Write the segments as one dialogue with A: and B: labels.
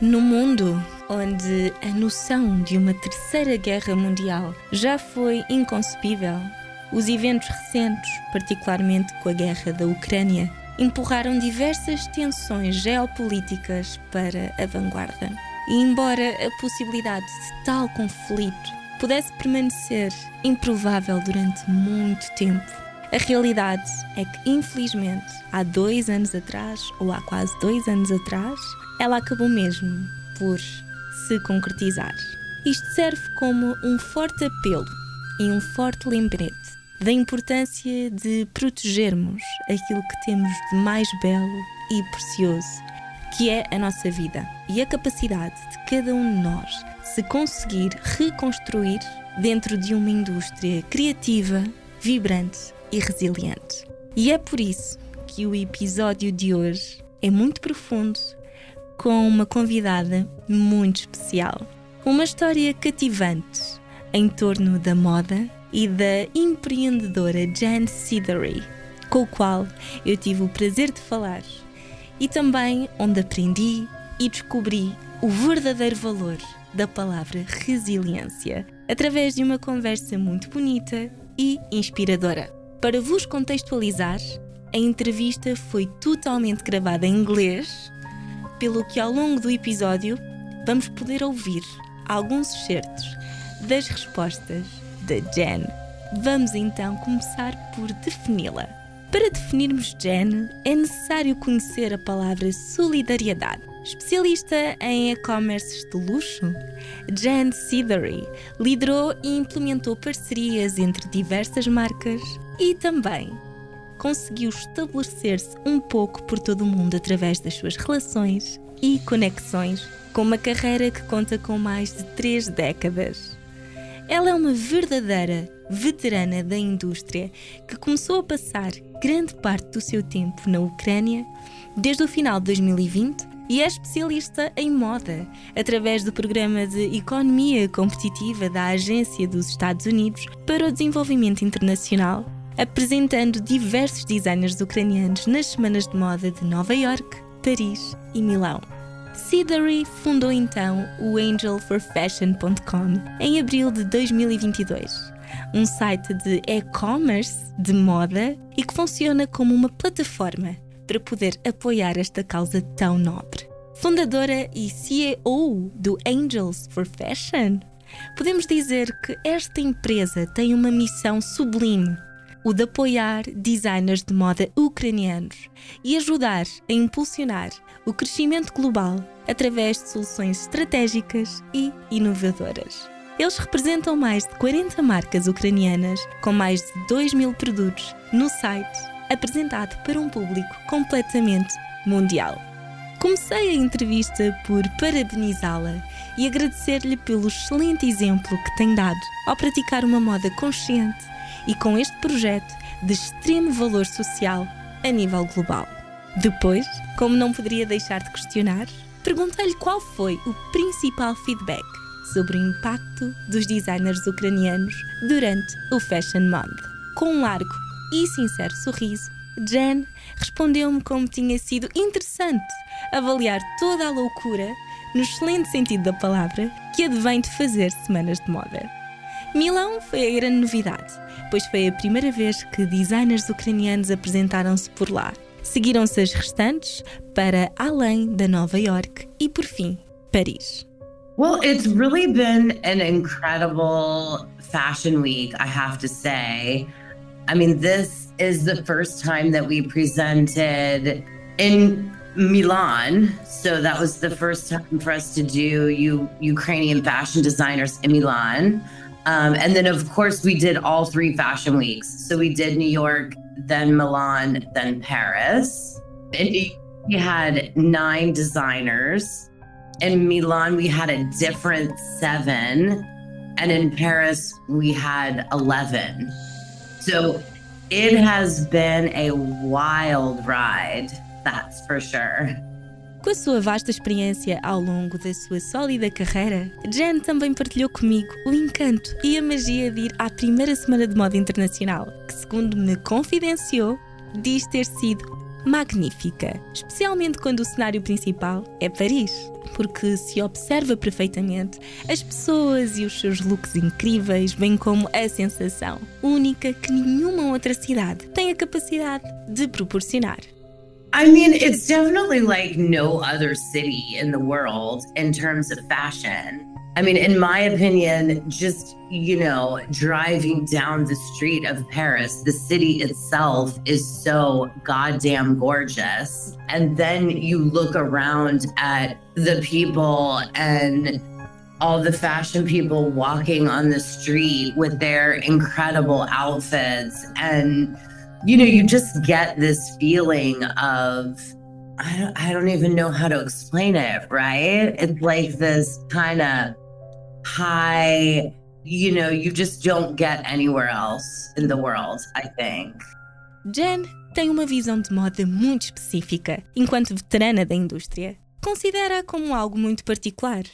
A: No mundo onde a noção de uma terceira guerra mundial já foi inconcebível, os eventos recentes, particularmente com a guerra da Ucrânia, empurraram diversas tensões geopolíticas para a vanguarda. E embora a possibilidade de tal conflito pudesse permanecer improvável durante muito tempo, a realidade é que, infelizmente, há dois anos atrás, ou há quase dois anos atrás, ela acabou mesmo por se concretizar. Isto serve como um forte apelo e um forte lembrete da importância de protegermos aquilo que temos de mais belo e precioso, que é a nossa vida e a capacidade de cada um de nós se conseguir reconstruir dentro de uma indústria criativa, vibrante e resiliente. E é por isso que o episódio de hoje é muito profundo, com uma convidada muito especial. Uma história cativante em torno da moda e da empreendedora Jan Sidery, com o qual eu tive o prazer de falar e também onde aprendi e descobri o verdadeiro valor da palavra resiliência através de uma conversa muito bonita e inspiradora. Para vos contextualizar, a entrevista foi totalmente gravada em inglês, pelo que ao longo do episódio vamos poder ouvir alguns excertos das respostas da Jen. Vamos então começar por defini-la. Para definirmos Jen, é necessário conhecer a palavra solidariedade. Especialista em e-commerces de luxo, Jen Sithery liderou e implementou parcerias entre diversas marcas e também conseguiu estabelecer-se um pouco por todo o mundo através das suas relações e conexões, com uma carreira que conta com mais de três décadas. Ela é uma verdadeira veterana da indústria que começou a passar grande parte do seu tempo na Ucrânia desde o final de 2020 e é especialista em moda através do programa de Economia Competitiva da Agência dos Estados Unidos para o Desenvolvimento Internacional, apresentando diversos designers ucranianos nas semanas de moda de Nova York, Paris e Milão. Sidari fundou então o angelforfashion.com em abril de 2022, um site de e-commerce de moda e que funciona como uma plataforma para poder apoiar esta causa tão nobre. Fundadora e CEO do Angels for Fashion, podemos dizer que esta empresa tem uma missão sublime o de apoiar designers de moda ucranianos e ajudar a impulsionar o crescimento global através de soluções estratégicas e inovadoras. Eles representam mais de 40 marcas ucranianas com mais de 2 mil produtos no site apresentado para um público completamente mundial. Comecei a entrevista por parabenizá-la e agradecer-lhe pelo excelente exemplo que tem dado ao praticar uma moda consciente e com este projeto de extremo valor social a nível global. Depois, como não poderia deixar de questionar, perguntei-lhe qual foi o principal feedback sobre o impacto dos designers ucranianos durante o Fashion Month. Com um largo e sincero sorriso, Jen respondeu-me como tinha sido interessante avaliar toda a loucura, no excelente sentido da palavra, que advém de fazer semanas de moda. Milão foi a grande novidade, pois foi a primeira vez que designers ucranianos apresentaram-se por lá. Seguiram-se as restantes para além da Nova York e, por fim, Paris.
B: Well, it's really been an incredible fashion week, I have to say. I mean, this is the first time that we presented in Milan. So that was the first time for us to do Ukrainian fashion designers in Milan. Um, and then, of course, we did all three fashion weeks. So we did New York, then Milan, then Paris. And we had nine designers. In Milan, we had a different seven. And in Paris, we had 11. So it has been a wild ride, that's for sure.
A: Com a sua vasta experiência ao longo da sua sólida carreira, Jen também partilhou comigo o encanto e a magia de ir à primeira semana de moda internacional, que, segundo me confidenciou, diz ter sido magnífica, especialmente quando o cenário principal é Paris. porque se observa perfeitamente as pessoas e os seus looks incríveis, bem como a sensação única que nenhuma outra cidade tem a capacidade de proporcionar.
B: I mean, it's definitely like no other city in the world in terms of fashion. I mean, in my mm-hmm. opinion, just, you know, driving down the street of Paris, the city itself is so goddamn gorgeous. And then you look around at the people and all the fashion people walking on the street with their incredible outfits. And, you know, you just get this feeling of, I don't, I don't even know how to explain it, right? It's like this kind of high, you know, you just don't get anywhere else in the world, I think.
A: Jen tem uma visão de moda muito específica, enquanto veterana da indústria. Considera como algo muito particular,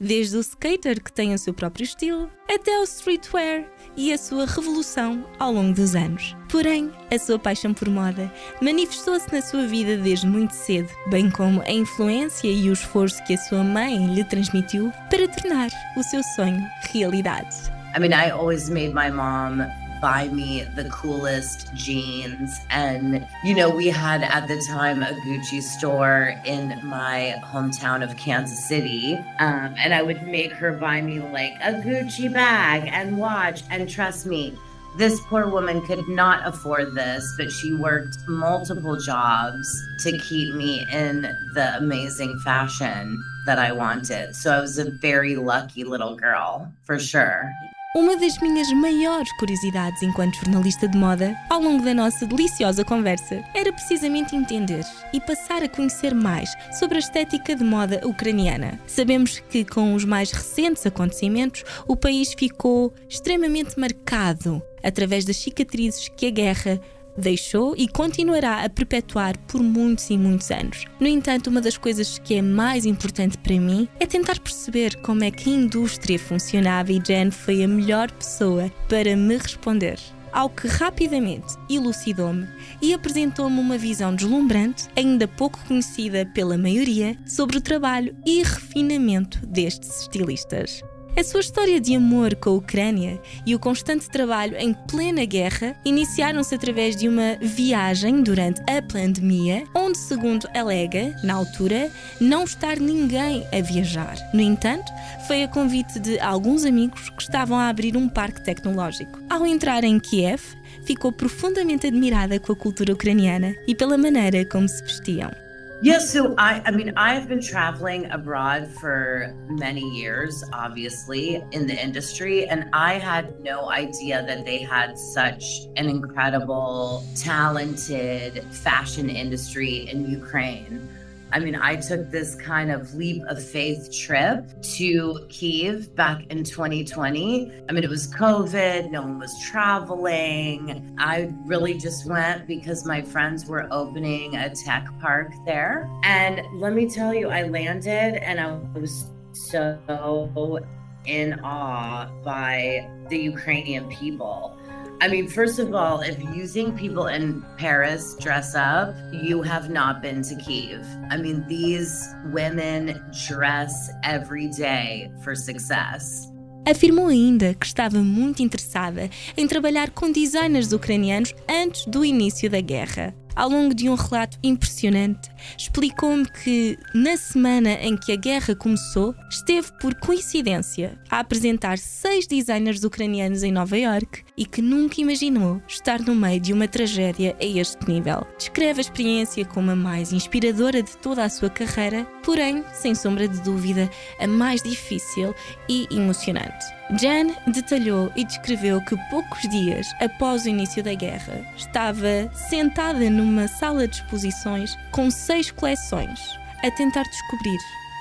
A: desde o skater que tem o seu próprio estilo, até o streetwear e a sua revolução ao longo dos anos. Porém, a sua paixão por moda manifestou-se na sua vida desde muito cedo, bem como a influência e o esforço que a sua mãe lhe transmitiu para tornar o seu sonho realidade.
B: I mean, I always made my mom buy me the coolest jeans. And, you know, we had at the time a Gucci store in my hometown of Kansas City. Um, and I would make her buy me like a Gucci bag and watch. And trust me, this poor woman could not afford this, but she worked multiple jobs to keep me in the amazing fashion that I wanted. So I was a very lucky little girl, for sure.
A: Uma das minhas maiores curiosidades enquanto jornalista de moda, ao longo da nossa deliciosa conversa, era precisamente entender e passar a conhecer mais sobre a estética de moda ucraniana. Sabemos que, com os mais recentes acontecimentos, o país ficou extremamente marcado através das cicatrizes que a guerra deixou e continuará a perpetuar por muitos e muitos anos. No entanto, uma das coisas que é mais importante para mim é tentar perceber como é que a indústria funcionava e Jen foi a melhor pessoa para me responder ao que rapidamente elucidou-me e apresentou-me uma visão deslumbrante, ainda pouco conhecida pela maioria, sobre o trabalho e refinamento destes estilistas. A sua história de amor com a Ucrânia e o constante trabalho em plena guerra iniciaram-se através de uma viagem durante a pandemia, onde, segundo alega, na altura, não estar ninguém a viajar. No entanto, foi a convite de alguns amigos que estavam a abrir um parque tecnológico. Ao entrar em Kiev, ficou profundamente admirada com a cultura ucraniana e pela maneira como se vestiam.
B: Yes, so I I mean I've been traveling abroad for many years obviously in the industry and I had no idea that they had such an incredible talented fashion industry in Ukraine. I mean, I took this kind of leap of faith trip to Kiev back in 2020. I mean, it was COVID, no one was traveling. I really just went because my friends were opening a tech park there. And let me tell you, I landed and I was so in awe by the Ukrainian people. I mean, first of all, if you think people in Paris dress up, you have not been to Kiev. I mean, these women dress every day for success.
A: Afirmou ainda que estava muito interessada em trabalhar com designers ucranianos antes do início da guerra. Ao longo de um relato impressionante, explicou-me que, na semana em que a guerra começou, esteve por coincidência a apresentar seis designers ucranianos em Nova York e que nunca imaginou estar no meio de uma tragédia a este nível. Descreve a experiência como a mais inspiradora de toda a sua carreira, porém, sem sombra de dúvida, a mais difícil e emocionante. Jan detalhou e descreveu que poucos dias após o início da guerra estava sentada numa sala de exposições com seis coleções, a tentar descobrir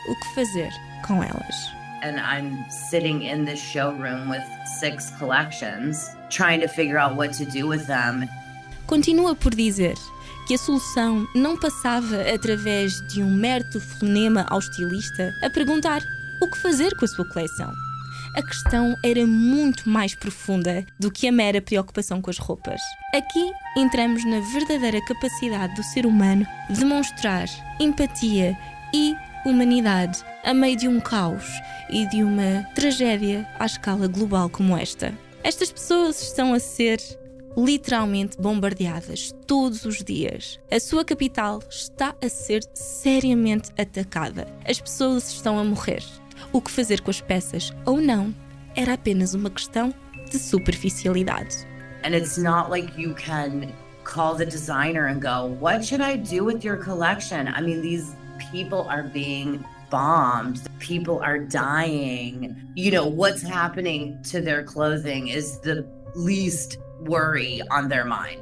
A: o que fazer com elas.
B: And I'm sitting in this showroom with six collections, trying to figure out what to do with them.
A: Continua por dizer que a solução não passava através de um mero telefonema ao estilista a perguntar o que fazer com a sua coleção a questão era muito mais profunda do que a mera preocupação com as roupas. Aqui entramos na verdadeira capacidade do ser humano de demonstrar empatia e humanidade a meio de um caos e de uma tragédia à escala global como esta. Estas pessoas estão a ser literalmente bombardeadas todos os dias. A sua capital está a ser seriamente atacada. As pessoas estão a morrer. O que fazer com as peças ou não era apenas uma questão de superficialidade.
B: And it's not like you can call the designer and go, What should I do with your collection? I mean, these people are being bombed, people are dying. You know, what's happening to their clothing is the least worry on their mind.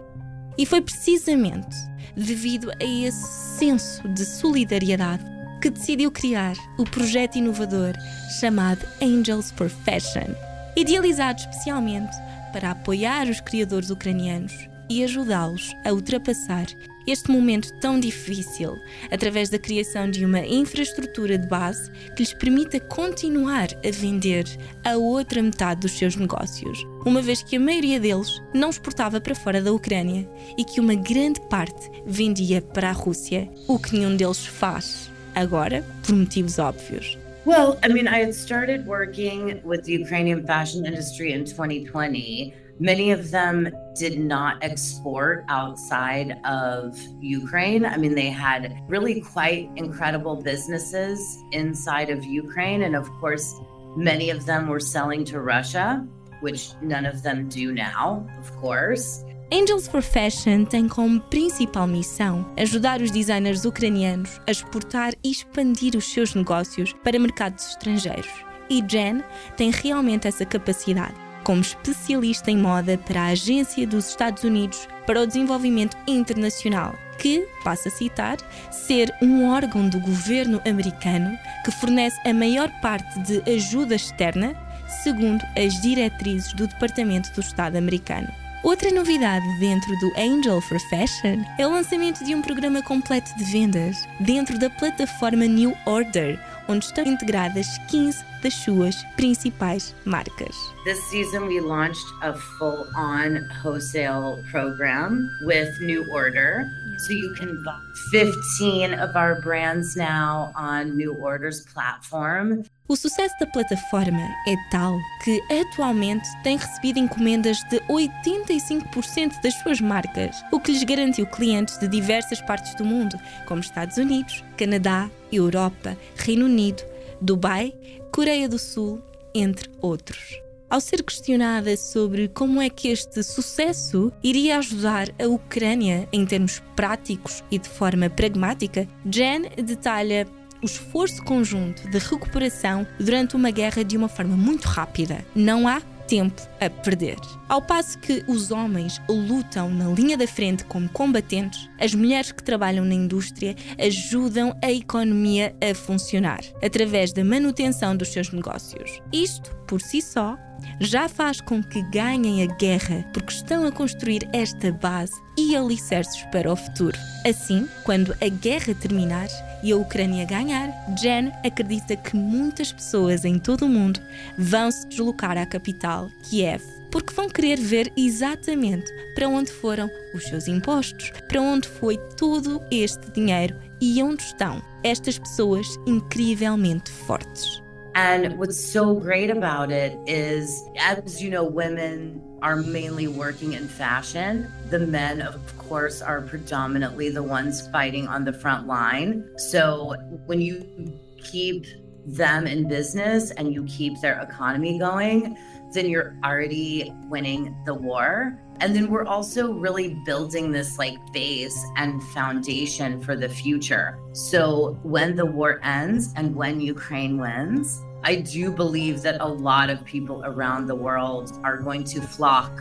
A: E foi precisamente devido a esse senso de solidariedade que decidiu criar o projeto inovador chamado Angels for Fashion, idealizado especialmente para apoiar os criadores ucranianos e ajudá-los a ultrapassar este momento tão difícil através da criação de uma infraestrutura de base que lhes permita continuar a vender a outra metade dos seus negócios, uma vez que a maioria deles não exportava para fora da Ucrânia e que uma grande parte vendia para a Rússia, o que nenhum deles faz agora por motivos óbvios.
B: Well, I mean, I had started working with the Ukrainian fashion industry in 2020. Many of them did not export outside of Ukraine. I mean, they had really quite incredible businesses inside of Ukraine. And of course, many of them were selling to Russia, which none of them do now, of course.
A: Angels for Fashion tem como principal missão ajudar os designers ucranianos a exportar e expandir os seus negócios para mercados estrangeiros. E Jen tem realmente essa capacidade como especialista em moda para a Agência dos Estados Unidos para o Desenvolvimento Internacional, que, passo a citar, ser um órgão do governo americano que fornece a maior parte de ajuda externa, segundo as diretrizes do Departamento do Estado americano. Outra novidade dentro do Angel for Fashion é o lançamento de um programa completo de vendas dentro da plataforma New Order, onde estão integradas 15 das suas principais marcas.
B: This season we launched a full-on wholesale program with New Order. So you can buy 15 of our brands now on New Order's platform.
A: O sucesso da plataforma é tal que atualmente tem recebido encomendas de 85% das suas marcas, o que lhes garantiu clientes de diversas partes do mundo, como Estados Unidos, Canadá, Europa, Reino Unido, Dubai, Coreia do Sul, entre outros. Ao ser questionada sobre como é que este sucesso iria ajudar a Ucrânia em termos práticos e de forma pragmática, Jen detalha o esforço conjunto de recuperação durante uma guerra de uma forma muito rápida. Não há tempo a perder. Ao passo que os homens lutam na linha da frente como combatentes, as mulheres que trabalham na indústria ajudam a economia a funcionar através da manutenção dos seus negócios. Isto, por si só, já faz com que ganhem a guerra porque estão a construir esta base e alicerces para o futuro. Assim, quando a guerra terminar e a Ucrânia ganhar, Jen acredita que muitas pessoas em todo o mundo vão se deslocar à capital, Kiev, porque vão querer ver exatamente para onde foram os seus impostos, para onde foi todo este dinheiro e onde estão estas pessoas incrivelmente fortes.
B: And what's so great about it is, as you know, women are mainly working in fashion. The men, of course, are predominantly the ones fighting on the front line. So when you keep them in business and you keep their economy going, then you're already winning the war. And then we're also really building this like base and foundation for the future. So when the war ends and when Ukraine wins, I do believe that a lot of people around the world are going to flock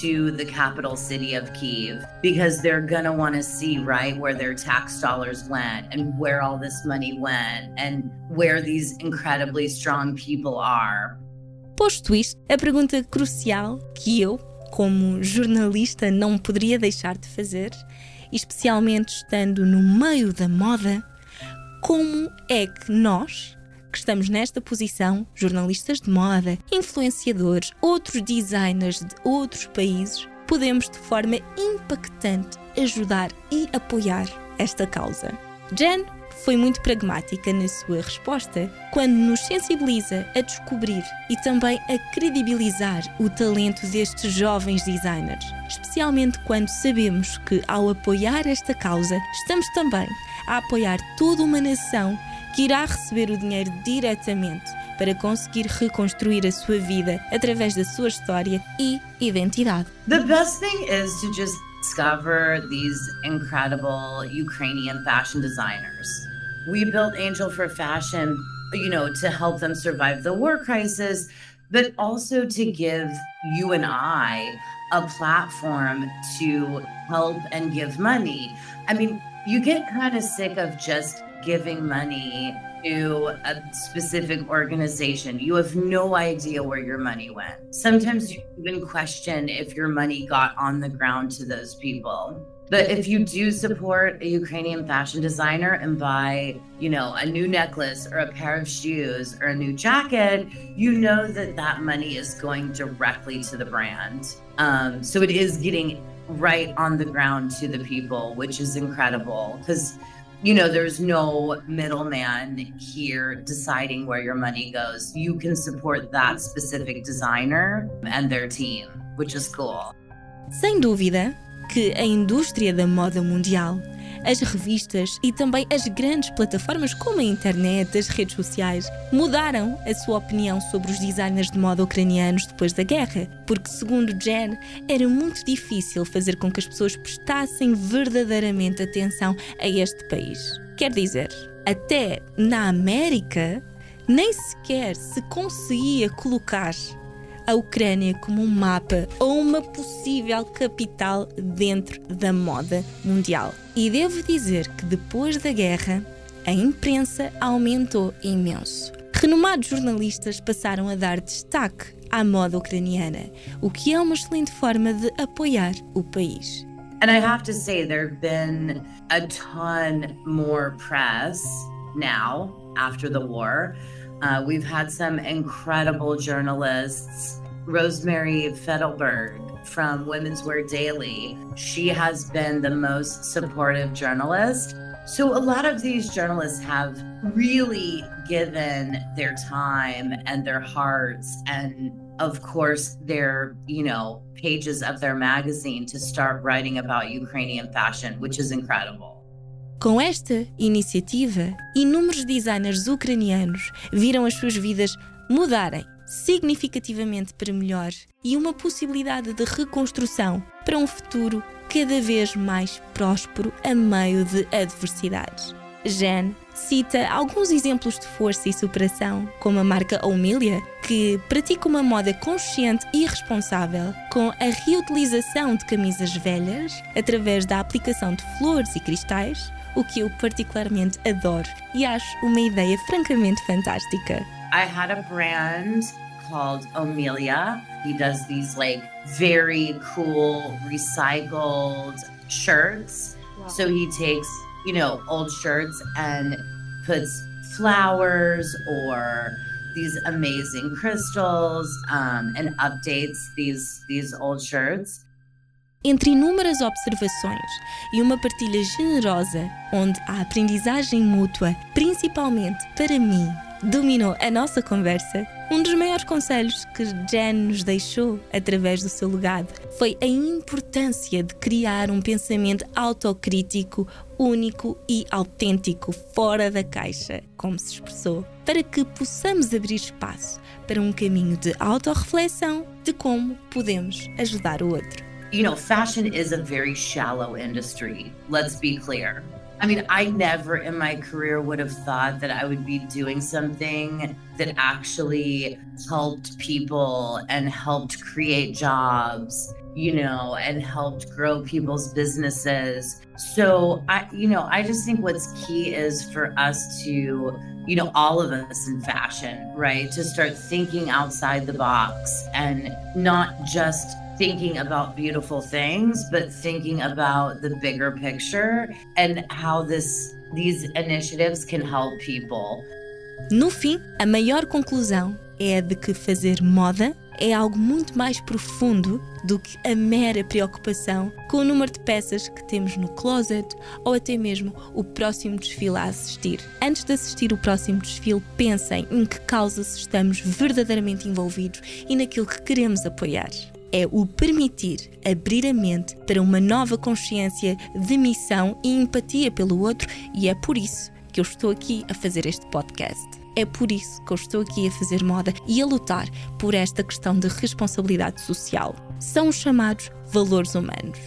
B: to the capital city of Kiev because they're going to want to see, right, where their tax dollars went and where all this money went and where these incredibly strong people are.
A: Posto isto, a pergunta crucial que eu, como jornalista, não poderia deixar de fazer, especialmente estando no meio da moda, como é que nós, que estamos nesta posição, jornalistas de moda, influenciadores, outros designers de outros países, podemos de forma impactante ajudar e apoiar esta causa. Jen foi muito pragmática na sua resposta, quando nos sensibiliza a descobrir e também a credibilizar o talento destes jovens designers, especialmente quando sabemos que, ao apoiar esta causa, estamos também a apoiar toda uma nação que irá receber o dinheiro diretamente para conseguir reconstruir a sua vida através da sua história e identidade.
B: The best thing is to just discover these incredible Ukrainian fashion designers. We built Angel for Fashion, you know, to help them survive the war crisis, but also to give you and I a platform to help and give money. I mean, you get kind of sick of just giving money to a specific organization. You have no idea where your money went. Sometimes you even question if your money got on the ground to those people. But if you do support a Ukrainian fashion designer and buy, you know, a new necklace or a pair of shoes or a new jacket, you know that that money is going directly to the brand. Um, so it is getting right on the ground to the people, which is incredible because you know, there's no middleman here deciding where your money goes. You can support that specific designer and their team, which is cool.
A: Sem dúvida que a indústria da moda mundial as revistas e também as grandes plataformas como a internet, as redes sociais, mudaram a sua opinião sobre os designers de moda ucranianos depois da guerra, porque, segundo Jen, era muito difícil fazer com que as pessoas prestassem verdadeiramente atenção a este país. Quer dizer, até na América, nem sequer se conseguia colocar a Ucrânia como um mapa ou uma possível capital dentro da moda mundial. E devo dizer que depois da guerra, a imprensa aumentou imenso. Renomados jornalistas passaram a dar destaque à moda ucraniana, o que é uma excelente forma de apoiar o país.
B: And I have to say, there have been a ton more press now after the war. Uh, we've had some incredible journalists Rosemary Fedelberg from Women's Wear Daily. She has been the most supportive journalist. So, a lot of these journalists have really given their time and their hearts and of course their you know pages of their magazine to start writing about Ukrainian fashion which is incredible
A: Com esta iniciativa, inúmeros designers ucranianos viram as suas vidas mudarem significativamente para melhor e uma possibilidade de reconstrução para um futuro cada vez mais próspero a meio de adversidades. Jen cita alguns exemplos de força e superação, como a marca Omilia, que pratica uma moda consciente e responsável com a reutilização de camisas velhas através da aplicação de flores e cristais, o que eu particularmente adoro e acho uma ideia francamente fantástica.
B: I had a brand called Amelia. He does these like very cool recycled shirts. Wow. So he takes, you know, old shirts and puts flowers or these amazing crystals um, and updates these these old shirts.
A: Entre inúmeras observações e uma partilha generosa, onde a aprendizagem mútua, principalmente para mim, dominou a nossa conversa, um dos maiores conselhos que Jen nos deixou através do seu legado foi a importância de criar um pensamento autocrítico, único e autêntico, fora da caixa, como se expressou, para que possamos abrir espaço para um caminho de autorreflexão de como podemos ajudar o outro.
B: You know, fashion is a very shallow industry. Let's be clear. I mean, I never in my career would have thought that I would be doing something that actually helped people and helped create jobs, you know, and helped grow people's businesses. So, I, you know, I just think what's key is for us to, you know, all of us in fashion, right, to start thinking outside the box and not just thinking about beautiful things, but thinking about the bigger picture and how this these initiatives can help people.
A: No fim, a maior conclusão é a de que fazer moda é algo muito mais profundo do que a mera preocupação com o número de peças que temos no closet ou até mesmo o próximo desfile a assistir. Antes de assistir o próximo desfile, pensem em que causas estamos verdadeiramente envolvidos e naquilo que queremos apoiar é o permitir abrir a mente para uma nova consciência de missão e empatia pelo outro, e é por isso que eu estou aqui a fazer este podcast. É por isso que eu estou aqui a fazer moda e a lutar por esta questão de responsabilidade social. São os chamados valores humanos.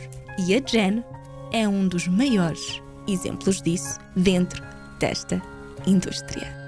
A: E a Jen é um dos maiores exemplos disso dentro desta indústria.